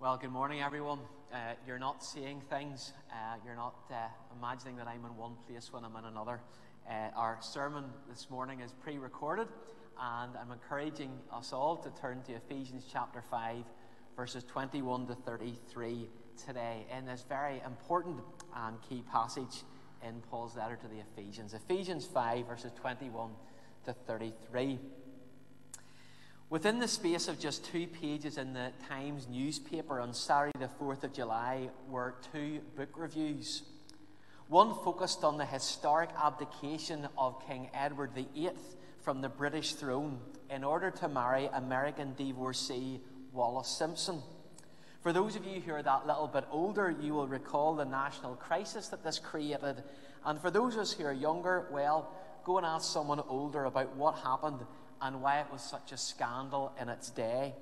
Well, good morning, everyone. Uh, you're not seeing things, uh, you're not uh, imagining that I'm in one place when I'm in another. Uh, our sermon this morning is pre recorded, and I'm encouraging us all to turn to Ephesians chapter 5, verses 21 to 33 today, in this very important and key passage in Paul's letter to the Ephesians. Ephesians 5, verses 21 to 33. Within the space of just two pages in the Times newspaper on Saturday, the 4th of July, were two book reviews. One focused on the historic abdication of King Edward VIII from the British throne in order to marry American divorcee Wallis Simpson. For those of you who are that little bit older, you will recall the national crisis that this created. And for those of us who are younger, well, go and ask someone older about what happened and why it was such a scandal in its day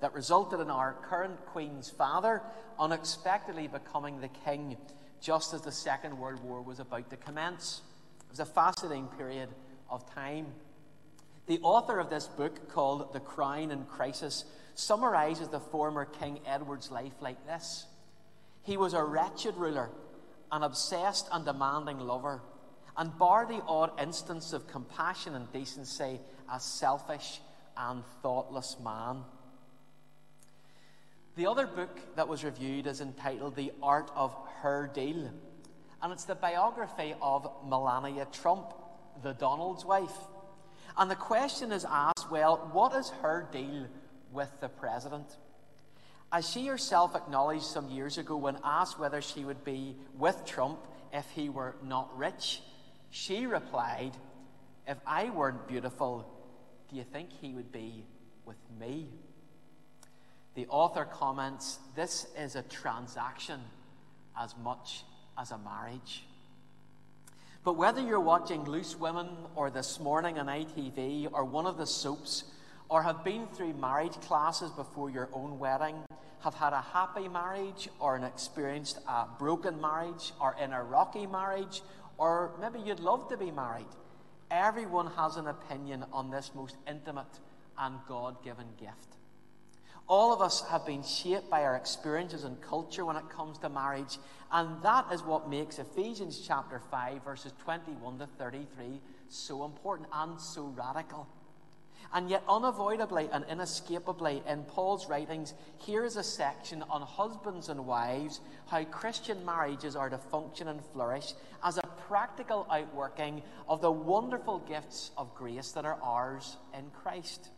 that resulted in our current Queen's father unexpectedly becoming the king just as the Second World War was about to commence. It was a fascinating period of time. The author of this book, called The Crown in Crisis, summarizes the former King Edward's life like this He was a wretched ruler, an obsessed and demanding lover, and bar the odd instance of compassion and decency, a selfish and thoughtless man. The other book that was reviewed is entitled The Art of Her Deal, and it's the biography of Melania Trump, the Donald's wife. And the question is asked well, what is her deal with the president? As she herself acknowledged some years ago when asked whether she would be with Trump if he were not rich, she replied, If I weren't beautiful, do you think he would be with me? The author comments this is a transaction as much as a marriage. But whether you're watching Loose Women or This Morning on ITV or one of the soaps, or have been through marriage classes before your own wedding, have had a happy marriage or an experienced a broken marriage or in a rocky marriage, or maybe you'd love to be married, everyone has an opinion on this most intimate and God given gift. All of us have been shaped by our experiences and culture when it comes to marriage, and that is what makes Ephesians chapter 5, verses 21 to 33 so important and so radical. And yet, unavoidably and inescapably, in Paul's writings, here is a section on husbands and wives, how Christian marriages are to function and flourish as a practical outworking of the wonderful gifts of grace that are ours in Christ.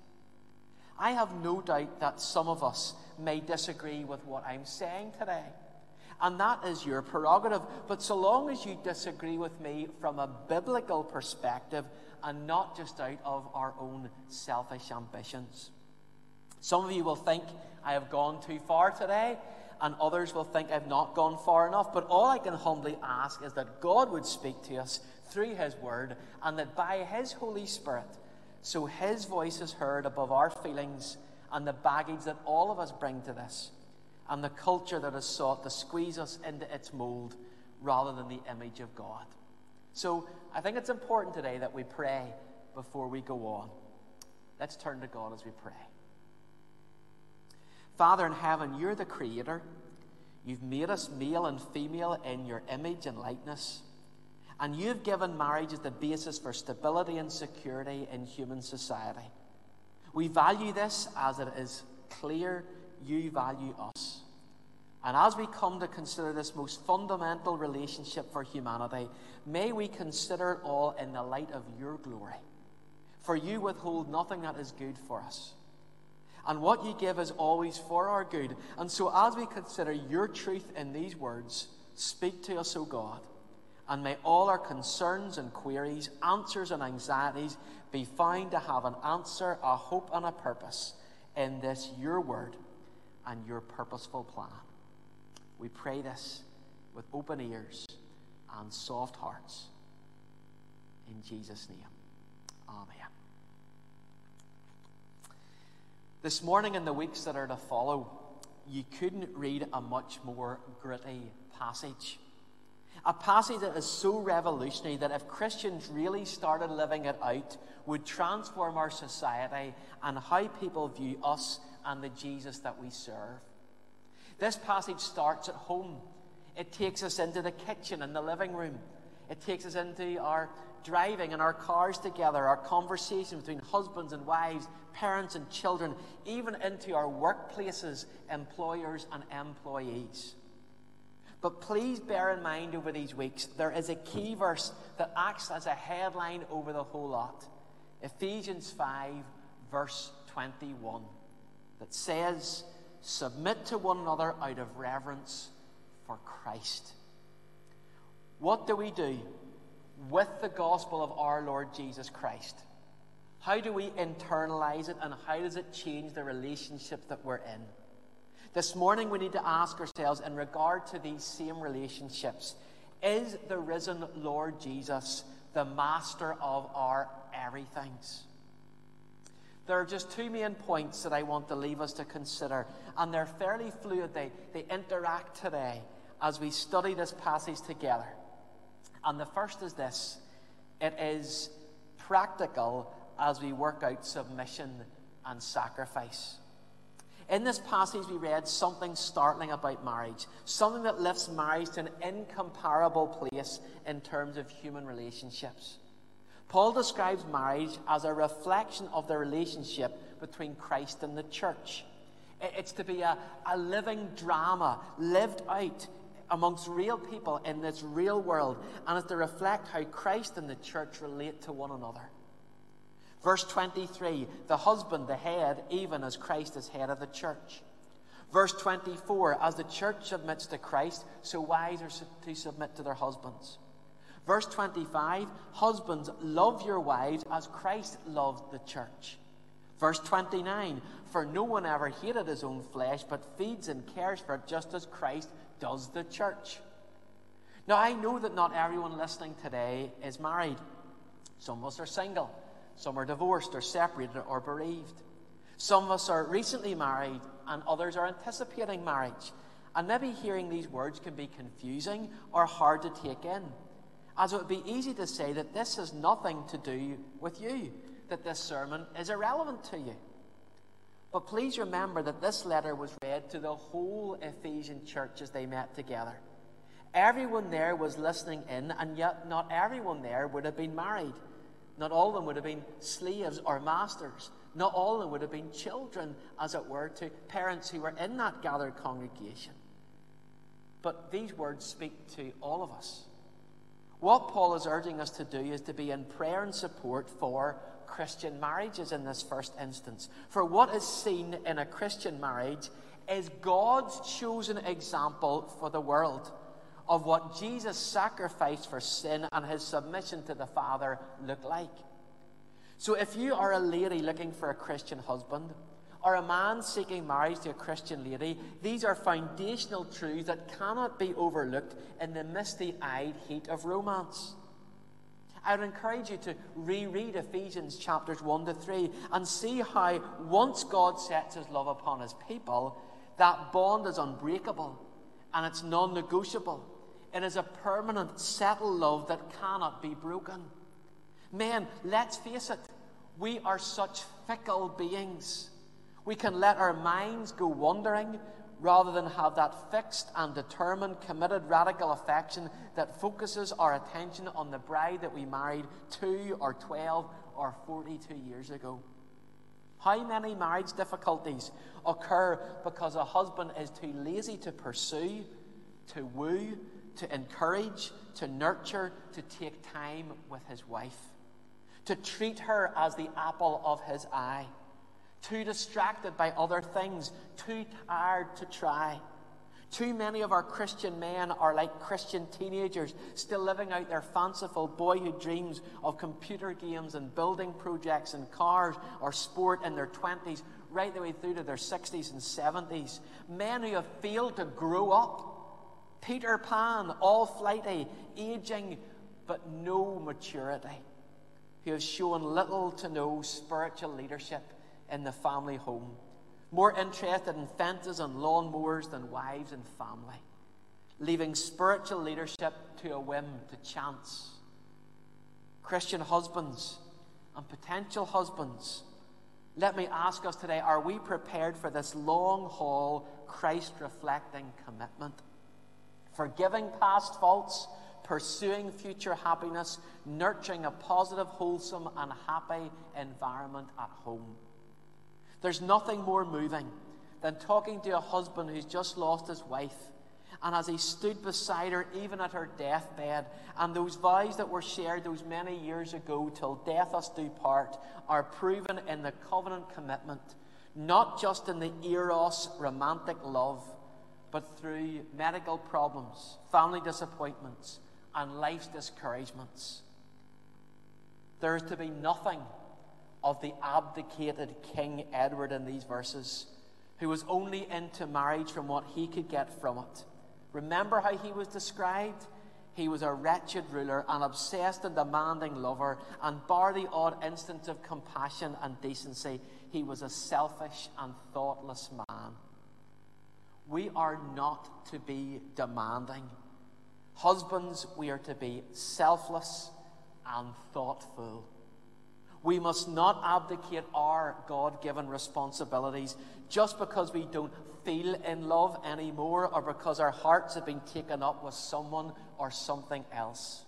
I have no doubt that some of us may disagree with what I'm saying today. And that is your prerogative. But so long as you disagree with me from a biblical perspective and not just out of our own selfish ambitions. Some of you will think I have gone too far today, and others will think I've not gone far enough. But all I can humbly ask is that God would speak to us through His Word, and that by His Holy Spirit, so His voice is heard above our feelings and the baggage that all of us bring to this, and the culture that has sought to squeeze us into its mold rather than the image of God. So I think it's important today that we pray before we go on. Let's turn to God as we pray. Father in heaven, you're the creator. You've made us male and female in your image and likeness. And you've given marriage as the basis for stability and security in human society. We value this as it is clear you value us. And as we come to consider this most fundamental relationship for humanity, may we consider it all in the light of your glory. For you withhold nothing that is good for us. And what you give is always for our good. And so, as we consider your truth in these words, speak to us, O God. And may all our concerns and queries, answers and anxieties be found to have an answer, a hope, and a purpose in this your word and your purposeful plan. We pray this with open ears and soft hearts. In Jesus' name, Amen. This morning and the weeks that are to follow, you couldn't read a much more gritty passage. A passage that is so revolutionary that if Christians really started living it out, would transform our society and how people view us and the Jesus that we serve. This passage starts at home. It takes us into the kitchen and the living room. It takes us into our driving and our cars together, our conversation between husbands and wives, parents and children, even into our workplaces, employers and employees. But please bear in mind over these weeks, there is a key verse that acts as a headline over the whole lot Ephesians 5, verse 21, that says, Submit to one another out of reverence for Christ. What do we do with the gospel of our Lord Jesus Christ? How do we internalize it and how does it change the relationship that we're in? This morning, we need to ask ourselves in regard to these same relationships is the risen Lord Jesus the master of our everythings? There are just two main points that I want to leave us to consider, and they're fairly fluid. They, they interact today as we study this passage together. And the first is this it is practical as we work out submission and sacrifice. In this passage, we read something startling about marriage, something that lifts marriage to an incomparable place in terms of human relationships. Paul describes marriage as a reflection of the relationship between Christ and the church. It's to be a, a living drama lived out amongst real people in this real world, and it's to reflect how Christ and the church relate to one another. Verse 23 the husband, the head, even as Christ is head of the church. Verse 24 as the church submits to Christ, so wives are to submit to their husbands. Verse 25 Husbands, love your wives as Christ loved the church. Verse 29 For no one ever hated his own flesh, but feeds and cares for it just as Christ does the church. Now, I know that not everyone listening today is married. Some of us are single. Some are divorced or separated or bereaved. Some of us are recently married and others are anticipating marriage. And maybe hearing these words can be confusing or hard to take in. As it would be easy to say that this has nothing to do with you, that this sermon is irrelevant to you. But please remember that this letter was read to the whole Ephesian church as they met together. Everyone there was listening in, and yet not everyone there would have been married. Not all of them would have been slaves or masters. Not all of them would have been children, as it were, to parents who were in that gathered congregation. But these words speak to all of us. What Paul is urging us to do is to be in prayer and support for Christian marriages in this first instance. For what is seen in a Christian marriage is God's chosen example for the world of what Jesus' sacrifice for sin and his submission to the Father look like. So, if you are a lady looking for a Christian husband, or a man seeking marriage to a Christian lady, these are foundational truths that cannot be overlooked in the misty eyed heat of romance. I would encourage you to reread Ephesians chapters 1 to 3 and see how once God sets his love upon his people, that bond is unbreakable and it's non negotiable. It is a permanent, settled love that cannot be broken. Men, let's face it, we are such fickle beings. We can let our minds go wandering rather than have that fixed and determined, committed, radical affection that focuses our attention on the bride that we married two or 12 or 42 years ago. How many marriage difficulties occur because a husband is too lazy to pursue, to woo, to encourage, to nurture, to take time with his wife, to treat her as the apple of his eye, too distracted by other things, too tired to try. Too many of our Christian men are like Christian teenagers, still living out their fanciful boyhood dreams of computer games and building projects and cars or sport in their 20s, right the way through to their 60s and 70s. Men who have failed to grow up Peter Pan, all flighty, aging, but no maturity, who have shown little to no spiritual leadership in the family home, more interested in fences and lawnmowers than wives and family, leaving spiritual leadership to a whim, to chance. Christian husbands and potential husbands, let me ask us today are we prepared for this long haul Christ reflecting commitment. Forgiving past faults, pursuing future happiness, nurturing a positive, wholesome, and happy environment at home. There's nothing more moving than talking to a husband who's just lost his wife. And as he stood beside her, even at her deathbed, and those vows that were shared those many years ago, till death us do part, are proven in the covenant commitment, not just in the eros romantic love, but through medical problems, family disappointments, and life's discouragements. There is to be nothing of the abdicated King Edward in these verses, who was only into marriage from what he could get from it. Remember how he was described? He was a wretched ruler, an obsessed and demanding lover, and bar the odd instance of compassion and decency, he was a selfish and thoughtless man. We are not to be demanding. Husbands, we are to be selfless and thoughtful. We must not abdicate our God given responsibilities just because we don't feel in love anymore or because our hearts have been taken up with someone or something else.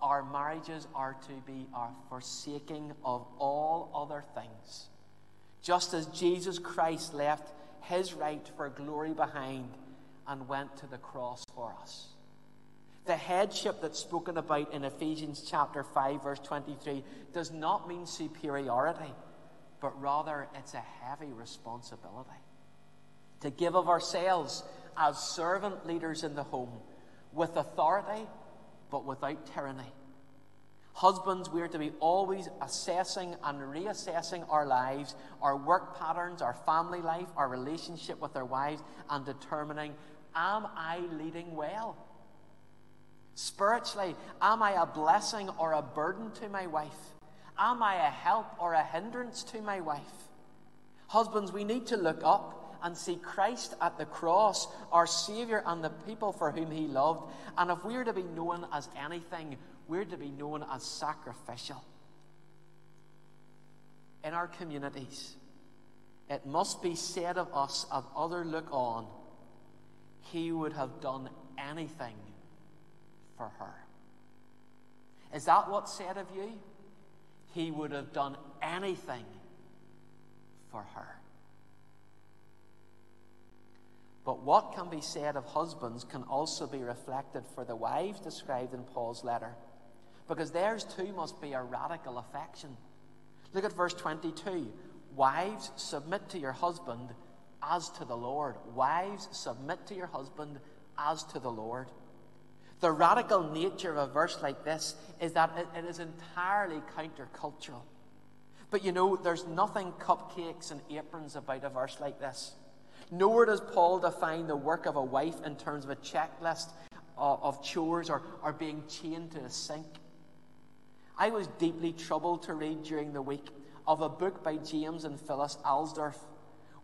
Our marriages are to be our forsaking of all other things. Just as Jesus Christ left his right for glory behind and went to the cross for us. The headship that's spoken about in Ephesians chapter 5, verse 23, does not mean superiority, but rather it's a heavy responsibility. To give of ourselves as servant leaders in the home with authority, but without tyranny. Husbands, we are to be always assessing and reassessing our lives, our work patterns, our family life, our relationship with our wives, and determining Am I leading well? Spiritually, am I a blessing or a burden to my wife? Am I a help or a hindrance to my wife? Husbands, we need to look up and see Christ at the cross, our Saviour and the people for whom He loved. And if we're to be known as anything, we're to be known as sacrificial. In our communities, it must be said of us as other look on, He would have done anything for her. Is that what's said of you? He would have done anything for her. But what can be said of husbands can also be reflected for the wives described in Paul's letter. Because theirs too must be a radical affection. Look at verse 22. Wives, submit to your husband as to the Lord. Wives, submit to your husband as to the Lord. The radical nature of a verse like this is that it, it is entirely countercultural. But you know, there's nothing cupcakes and aprons about a verse like this. Nor does Paul define the work of a wife in terms of a checklist of, of chores or, or being chained to a sink. I was deeply troubled to read during the week of a book by James and Phyllis Alsdurf,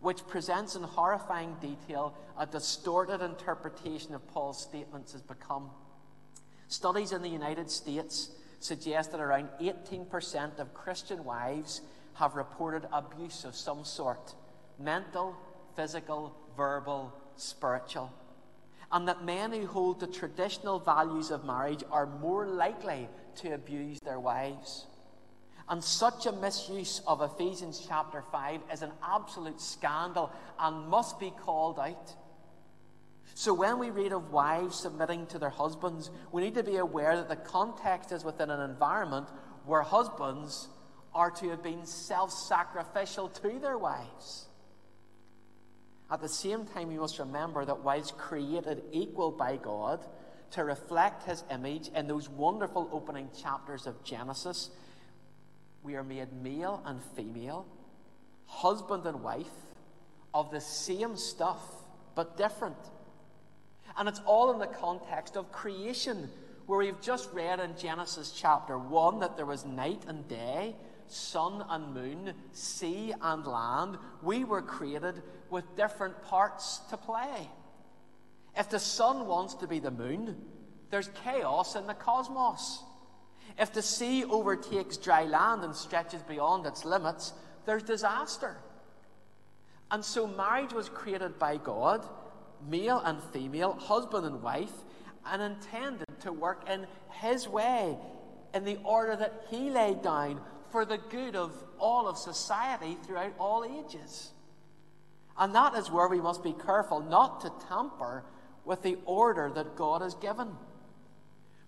which presents in horrifying detail a distorted interpretation of Paul's statements has become. Studies in the United States suggest that around 18% of Christian wives have reported abuse of some sort mental, physical, verbal, spiritual. And that men who hold the traditional values of marriage are more likely to abuse their wives. And such a misuse of Ephesians chapter 5 is an absolute scandal and must be called out. So when we read of wives submitting to their husbands, we need to be aware that the context is within an environment where husbands are to have been self sacrificial to their wives. At the same time, we must remember that wives created equal by God to reflect his image in those wonderful opening chapters of Genesis, we are made male and female, husband and wife, of the same stuff, but different. And it's all in the context of creation, where we've just read in Genesis chapter 1 that there was night and day, sun and moon, sea and land. We were created with different parts to play. If the sun wants to be the moon, there's chaos in the cosmos. If the sea overtakes dry land and stretches beyond its limits, there's disaster. And so marriage was created by God, male and female, husband and wife, and intended to work in His way, in the order that He laid down for the good of all of society throughout all ages. And that is where we must be careful not to tamper with the order that God has given.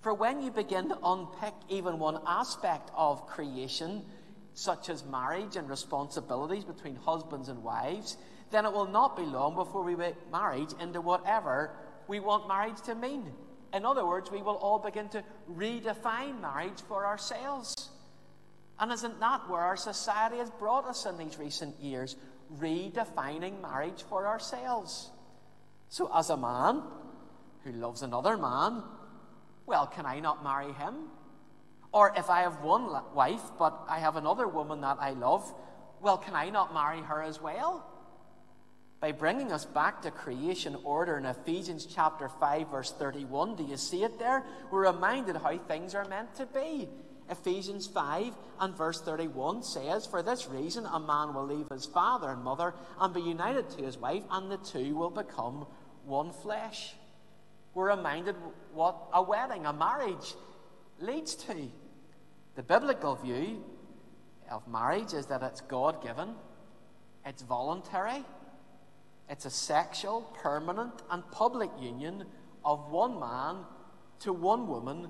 For when you begin to unpick even one aspect of creation, such as marriage and responsibilities between husbands and wives, then it will not be long before we make marriage into whatever we want marriage to mean. In other words, we will all begin to redefine marriage for ourselves. And isn't that where our society has brought us in these recent years? Redefining marriage for ourselves. So, as a man who loves another man, well, can I not marry him? Or if I have one wife, but I have another woman that I love, well, can I not marry her as well? By bringing us back to creation order in Ephesians chapter 5, verse 31, do you see it there? We're reminded how things are meant to be. Ephesians 5 and verse 31 says, For this reason a man will leave his father and mother and be united to his wife, and the two will become one flesh. We're reminded what a wedding, a marriage, leads to. The biblical view of marriage is that it's God given, it's voluntary, it's a sexual, permanent, and public union of one man to one woman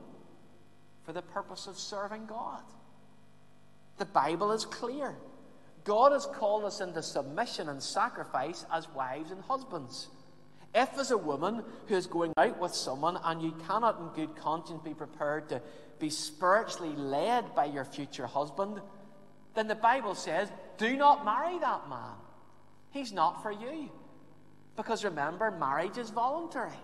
for the purpose of serving God. The Bible is clear. God has called us into submission and sacrifice as wives and husbands. If, as a woman who is going out with someone and you cannot in good conscience be prepared to be spiritually led by your future husband, then the Bible says, do not marry that man. He's not for you. Because remember, marriage is voluntary.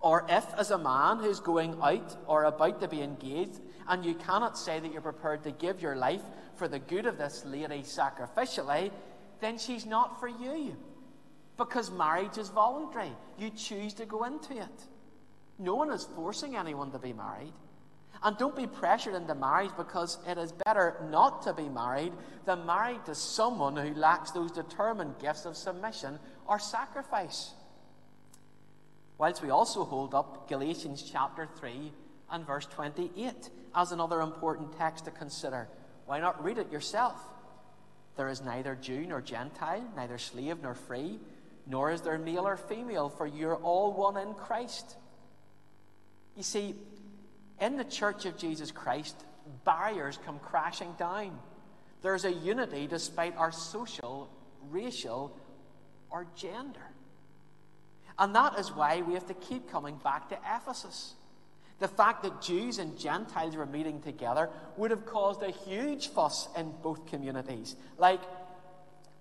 Or if, as a man who's going out or about to be engaged, and you cannot say that you're prepared to give your life for the good of this lady sacrificially, then she's not for you. Because marriage is voluntary. You choose to go into it. No one is forcing anyone to be married. And don't be pressured into marriage because it is better not to be married than married to someone who lacks those determined gifts of submission or sacrifice. Whilst we also hold up Galatians chapter 3 and verse 28 as another important text to consider. Why not read it yourself? There is neither Jew nor Gentile, neither slave nor free nor is there male or female, for you're all one in Christ. You see, in the church of Jesus Christ, barriers come crashing down. There's a unity despite our social, racial, or gender. And that is why we have to keep coming back to Ephesus. The fact that Jews and Gentiles were meeting together would have caused a huge fuss in both communities. Like,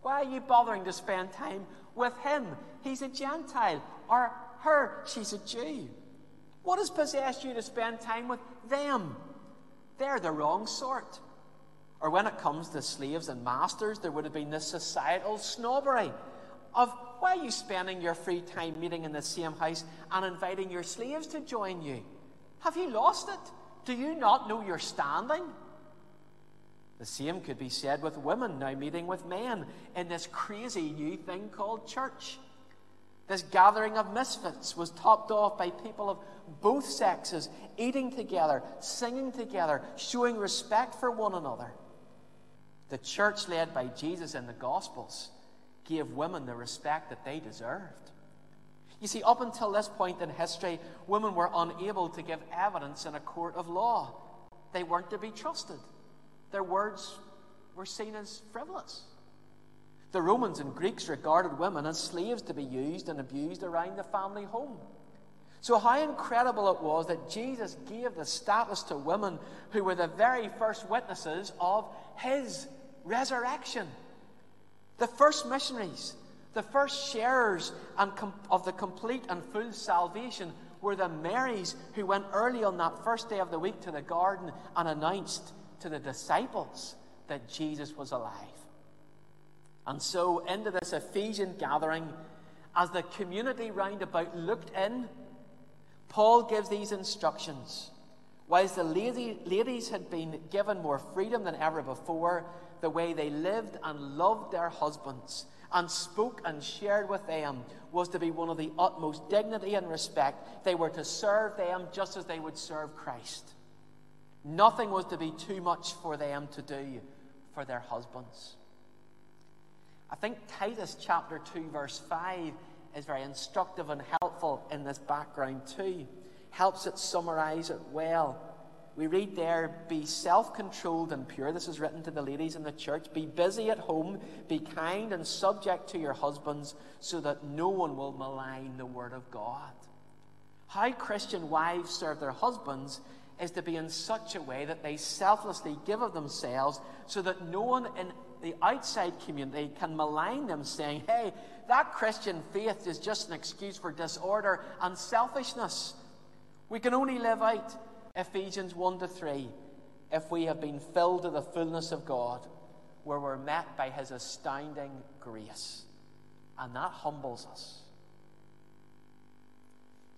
why are you bothering to spend time with him. He's a Gentile. Or her, she's a Jew. What has possessed you to spend time with them? They're the wrong sort. Or when it comes to slaves and masters, there would have been this societal snobbery of why are you spending your free time meeting in the same house and inviting your slaves to join you? Have you lost it? Do you not know your standing? The same could be said with women now meeting with men in this crazy new thing called church. This gathering of misfits was topped off by people of both sexes eating together, singing together, showing respect for one another. The church led by Jesus in the Gospels gave women the respect that they deserved. You see, up until this point in history, women were unable to give evidence in a court of law. They weren't to be trusted their words were seen as frivolous. The Romans and Greeks regarded women as slaves to be used and abused around the family home. So, how incredible it was that Jesus gave the status to women who were the very first witnesses of his resurrection. The first missionaries, the first sharers of the complete and full salvation were the Marys who went early on that first day of the week to the garden and announced to the disciples that Jesus was alive. And so, into this Ephesian gathering, as the community round about looked in, Paul gives these instructions. Whilst the ladies had been given more freedom than ever before, the way they lived and loved their husbands, and spoke and shared with them was to be one of the utmost dignity and respect. They were to serve them just as they would serve Christ. Nothing was to be too much for them to do for their husbands. I think Titus chapter 2, verse 5 is very instructive and helpful in this background too. Helps it summarize it well. We read there, be self controlled and pure. This is written to the ladies in the church. Be busy at home, be kind and subject to your husbands, so that no one will malign the word of God. How Christian wives serve their husbands is to be in such a way that they selflessly give of themselves, so that no one in the outside community can malign them, saying, hey, that Christian faith is just an excuse for disorder and selfishness. We can only live out Ephesians 1 to 3 if we have been filled to the fullness of God, where we're met by His astounding grace. And that humbles us.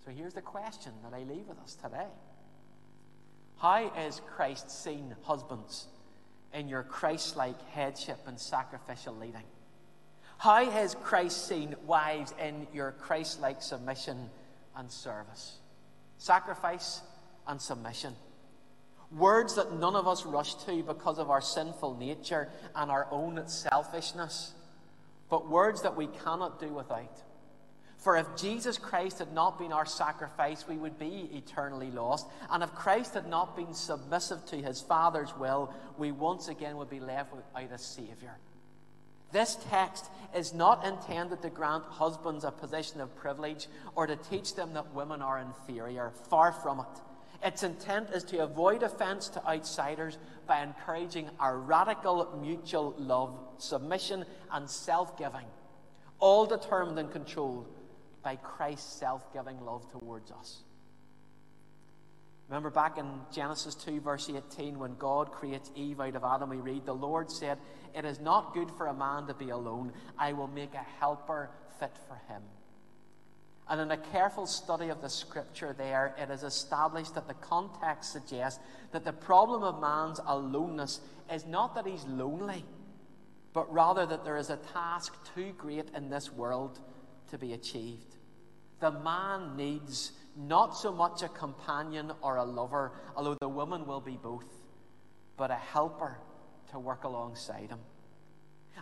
So here's the question that I leave with us today How is Christ seen, husbands, in your Christ like headship and sacrificial leading? How has Christ seen wives in your Christ like submission and service? Sacrifice and submission. Words that none of us rush to because of our sinful nature and our own selfishness, but words that we cannot do without. For if Jesus Christ had not been our sacrifice, we would be eternally lost. And if Christ had not been submissive to his Father's will, we once again would be left without a Saviour. This text is not intended to grant husbands a position of privilege or to teach them that women are inferior. Far from it. Its intent is to avoid offense to outsiders by encouraging a radical mutual love, submission, and self giving, all determined and controlled by Christ's self giving love towards us. Remember back in Genesis 2, verse 18, when God creates Eve out of Adam, we read, The Lord said, It is not good for a man to be alone. I will make a helper fit for him. And in a careful study of the scripture, there, it is established that the context suggests that the problem of man's aloneness is not that he's lonely, but rather that there is a task too great in this world to be achieved. The man needs not so much a companion or a lover, although the woman will be both, but a helper to work alongside him.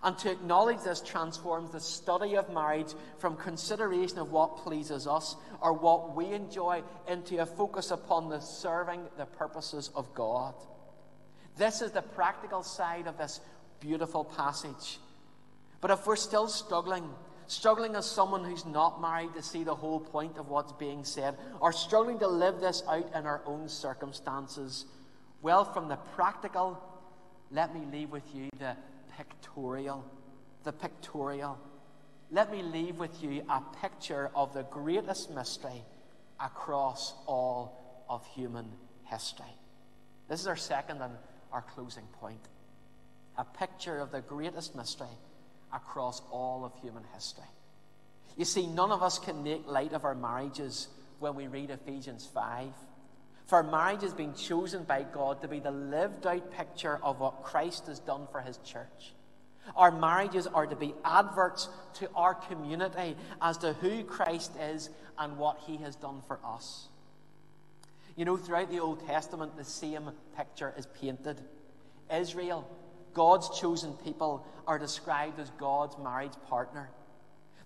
And to acknowledge this transforms the study of marriage from consideration of what pleases us or what we enjoy into a focus upon the serving the purposes of God. This is the practical side of this beautiful passage. But if we're still struggling, struggling as someone who's not married to see the whole point of what's being said, or struggling to live this out in our own circumstances, well, from the practical, let me leave with you the pictorial. The pictorial. Let me leave with you a picture of the greatest mystery across all of human history. This is our second and our closing point. A picture of the greatest mystery across all of human history. You see, none of us can make light of our marriages when we read Ephesians 5. For marriage has been chosen by God to be the lived out picture of what Christ has done for his church. Our marriages are to be adverts to our community as to who Christ is and what he has done for us. You know, throughout the Old Testament, the same picture is painted. Israel, God's chosen people, are described as God's marriage partner.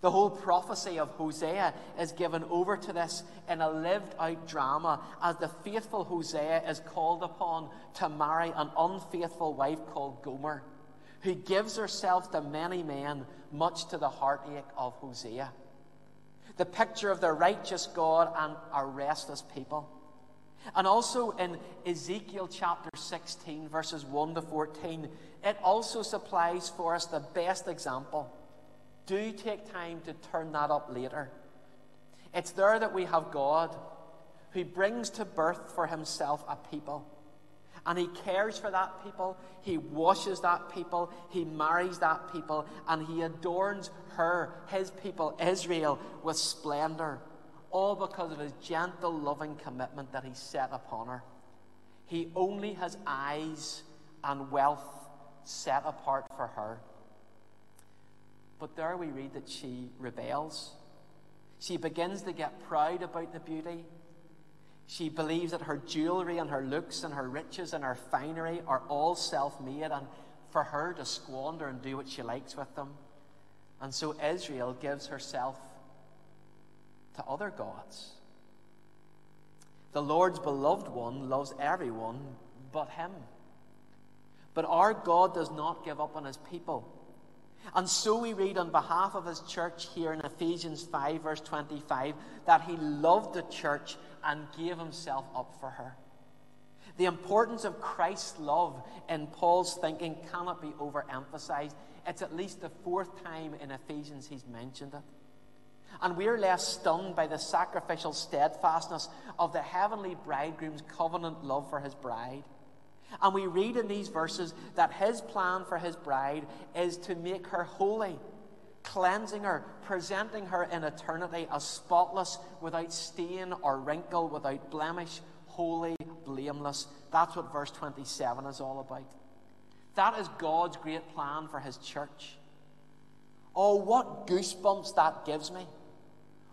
The whole prophecy of Hosea is given over to this in a lived out drama as the faithful Hosea is called upon to marry an unfaithful wife called Gomer, who gives herself to many men, much to the heartache of Hosea. The picture of the righteous God and a restless people. And also in Ezekiel chapter 16, verses 1 to 14, it also supplies for us the best example do take time to turn that up later. It's there that we have God who brings to birth for himself a people. And he cares for that people, he washes that people, he marries that people, and he adorns her, his people, Israel, with splendor, all because of his gentle, loving commitment that he set upon her. He only has eyes and wealth set apart for her. But there we read that she rebels. She begins to get proud about the beauty. She believes that her jewelry and her looks and her riches and her finery are all self made and for her to squander and do what she likes with them. And so Israel gives herself to other gods. The Lord's beloved one loves everyone but him. But our God does not give up on his people. And so we read on behalf of his church here in Ephesians 5, verse 25, that he loved the church and gave himself up for her. The importance of Christ's love in Paul's thinking cannot be overemphasized. It's at least the fourth time in Ephesians he's mentioned it. And we're left stunned by the sacrificial steadfastness of the heavenly bridegroom's covenant love for his bride. And we read in these verses that his plan for his bride is to make her holy, cleansing her, presenting her in eternity as spotless, without stain or wrinkle, without blemish, holy, blameless. That's what verse 27 is all about. That is God's great plan for his church. Oh, what goosebumps that gives me.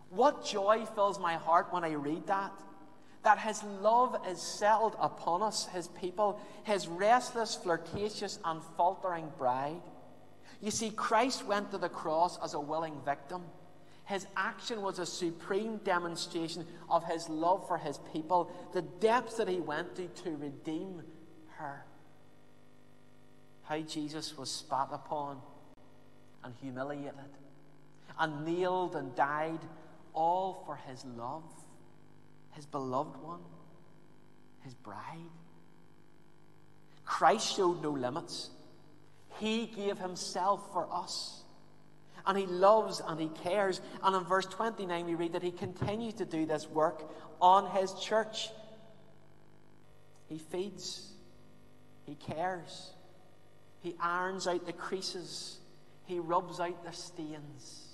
What joy fills my heart when I read that. That his love is settled upon us, his people, his restless, flirtatious, and faltering bride. You see, Christ went to the cross as a willing victim. His action was a supreme demonstration of his love for his people, the depths that he went to to redeem her. How Jesus was spat upon and humiliated and kneeled and died all for his love, his beloved one, his bride. Christ showed no limits. He gave himself for us. And he loves and he cares. And in verse 29, we read that he continues to do this work on his church. He feeds, he cares, he irons out the creases, he rubs out the stains.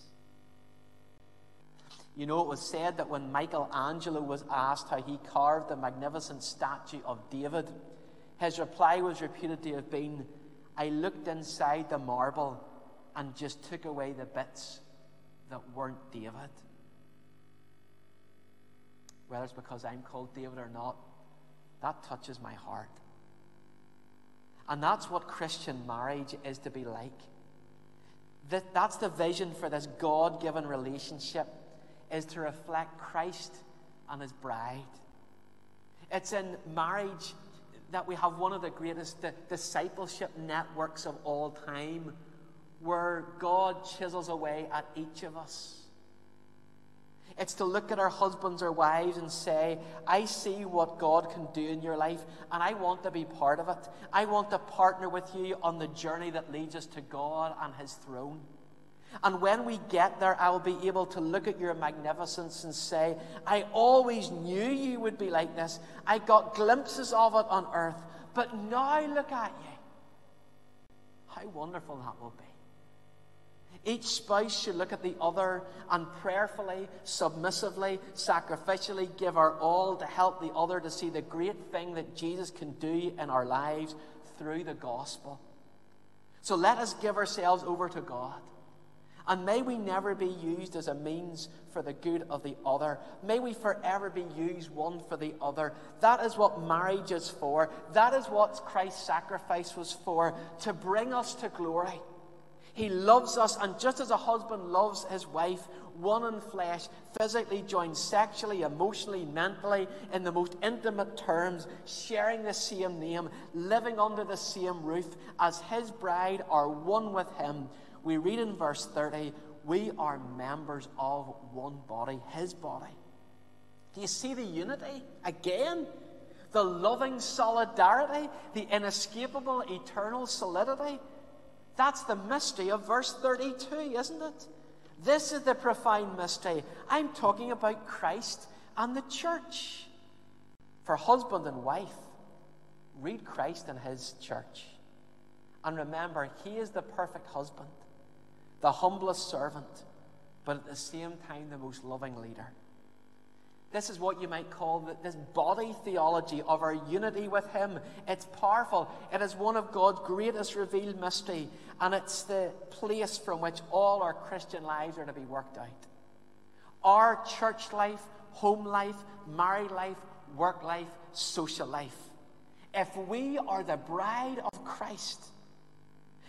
You know, it was said that when Michelangelo was asked how he carved the magnificent statue of David, his reply was reputed to have been, I looked inside the marble and just took away the bits that weren't David. Whether it's because I'm called David or not, that touches my heart. And that's what Christian marriage is to be like. That, that's the vision for this God given relationship is to reflect Christ and his bride. It's in marriage that we have one of the greatest discipleship networks of all time where God chisels away at each of us. It's to look at our husbands or wives and say, I see what God can do in your life, and I want to be part of it. I want to partner with you on the journey that leads us to God and His throne. And when we get there, I will be able to look at your magnificence and say, I always knew you would be like this. I got glimpses of it on earth, but now look at you. How wonderful that will be. Each spouse should look at the other and prayerfully, submissively, sacrificially give our all to help the other to see the great thing that Jesus can do in our lives through the gospel. So let us give ourselves over to God. And may we never be used as a means for the good of the other. May we forever be used one for the other. That is what marriage is for. That is what Christ's sacrifice was for to bring us to glory. He loves us, and just as a husband loves his wife, one in flesh, physically joined sexually, emotionally, mentally, in the most intimate terms, sharing the same name, living under the same roof, as his bride are one with him we read in verse 30, we are members of one body, his body. Do you see the unity again? The loving solidarity, the inescapable eternal solidity. That's the mystery of verse 32, isn't it? This is the profound mystery. I'm talking about Christ and the church. For husband and wife, read Christ and his church. And remember, he is the perfect husband the humblest servant, but at the same time, the most loving leader. This is what you might call this body theology of our unity with Him. It's powerful. It is one of God's greatest revealed mystery, and it's the place from which all our Christian lives are to be worked out. Our church life, home life, married life, work life, social life. If we are the bride of Christ,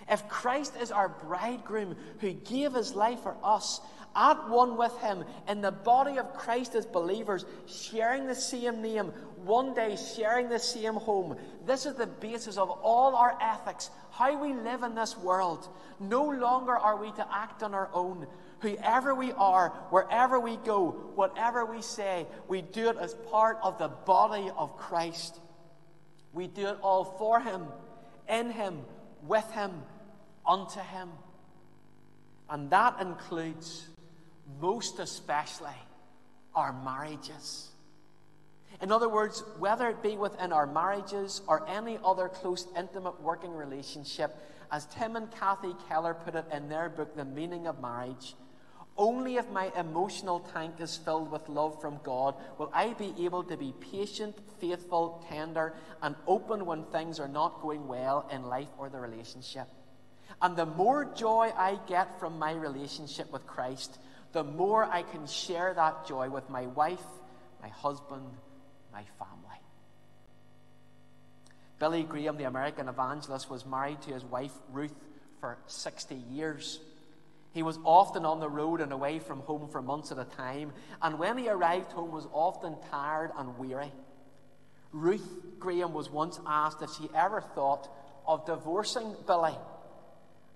if Christ is our bridegroom who gave his life for us, at one with Him in the body of Christ as believers, sharing the same name, one day sharing the same home. This is the basis of all our ethics, how we live in this world. No longer are we to act on our own. Whoever we are, wherever we go, whatever we say, we do it as part of the body of Christ. We do it all for Him, in Him, with Him, unto Him. And that includes most especially our marriages. In other words, whether it be within our marriages or any other close, intimate working relationship, as Tim and Kathy Keller put it in their book, The Meaning of Marriage, only if my emotional tank is filled with love from God will I be able to be patient, faithful, tender, and open when things are not going well in life or the relationship. And the more joy I get from my relationship with Christ, the more I can share that joy with my wife, my husband, my family. Billy Graham, the American evangelist, was married to his wife Ruth for 60 years. He was often on the road and away from home for months at a time, and when he arrived home was often tired and weary. Ruth Graham was once asked if she ever thought of divorcing Billy,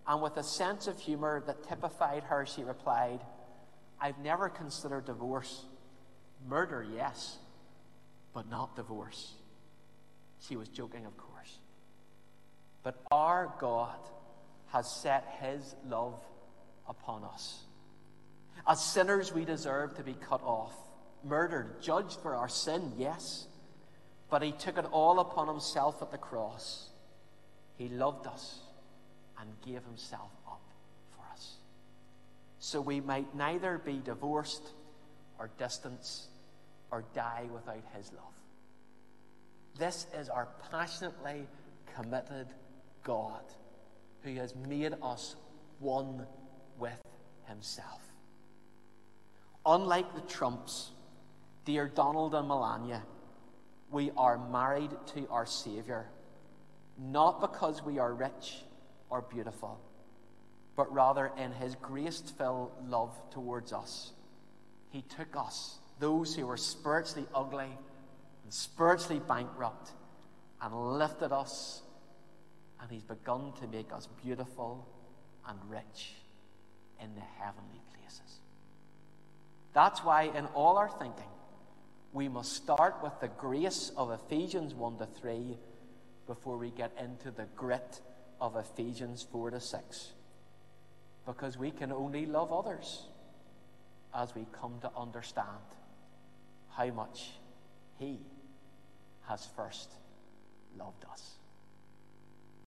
and with a sense of humor that typified her, she replied, I've never considered divorce. Murder, yes, but not divorce. She was joking, of course. But our God has set his love upon us. As sinners, we deserve to be cut off, murdered, judged for our sin, yes. But he took it all upon himself at the cross. He loved us and gave himself up for us. so we might neither be divorced or distant or die without his love. This is our passionately committed God who has made us one with himself. Unlike the Trumps, dear Donald and Melania, we are married to our Saviour, not because we are rich or beautiful but rather in his grace filled love towards us. He took us, those who were spiritually ugly and spiritually bankrupt, and lifted us, and he's begun to make us beautiful and rich in the heavenly places. That's why, in all our thinking, we must start with the grace of Ephesians 1 to 3 before we get into the grit of Ephesians 4 to 6 because we can only love others as we come to understand how much He has first loved us.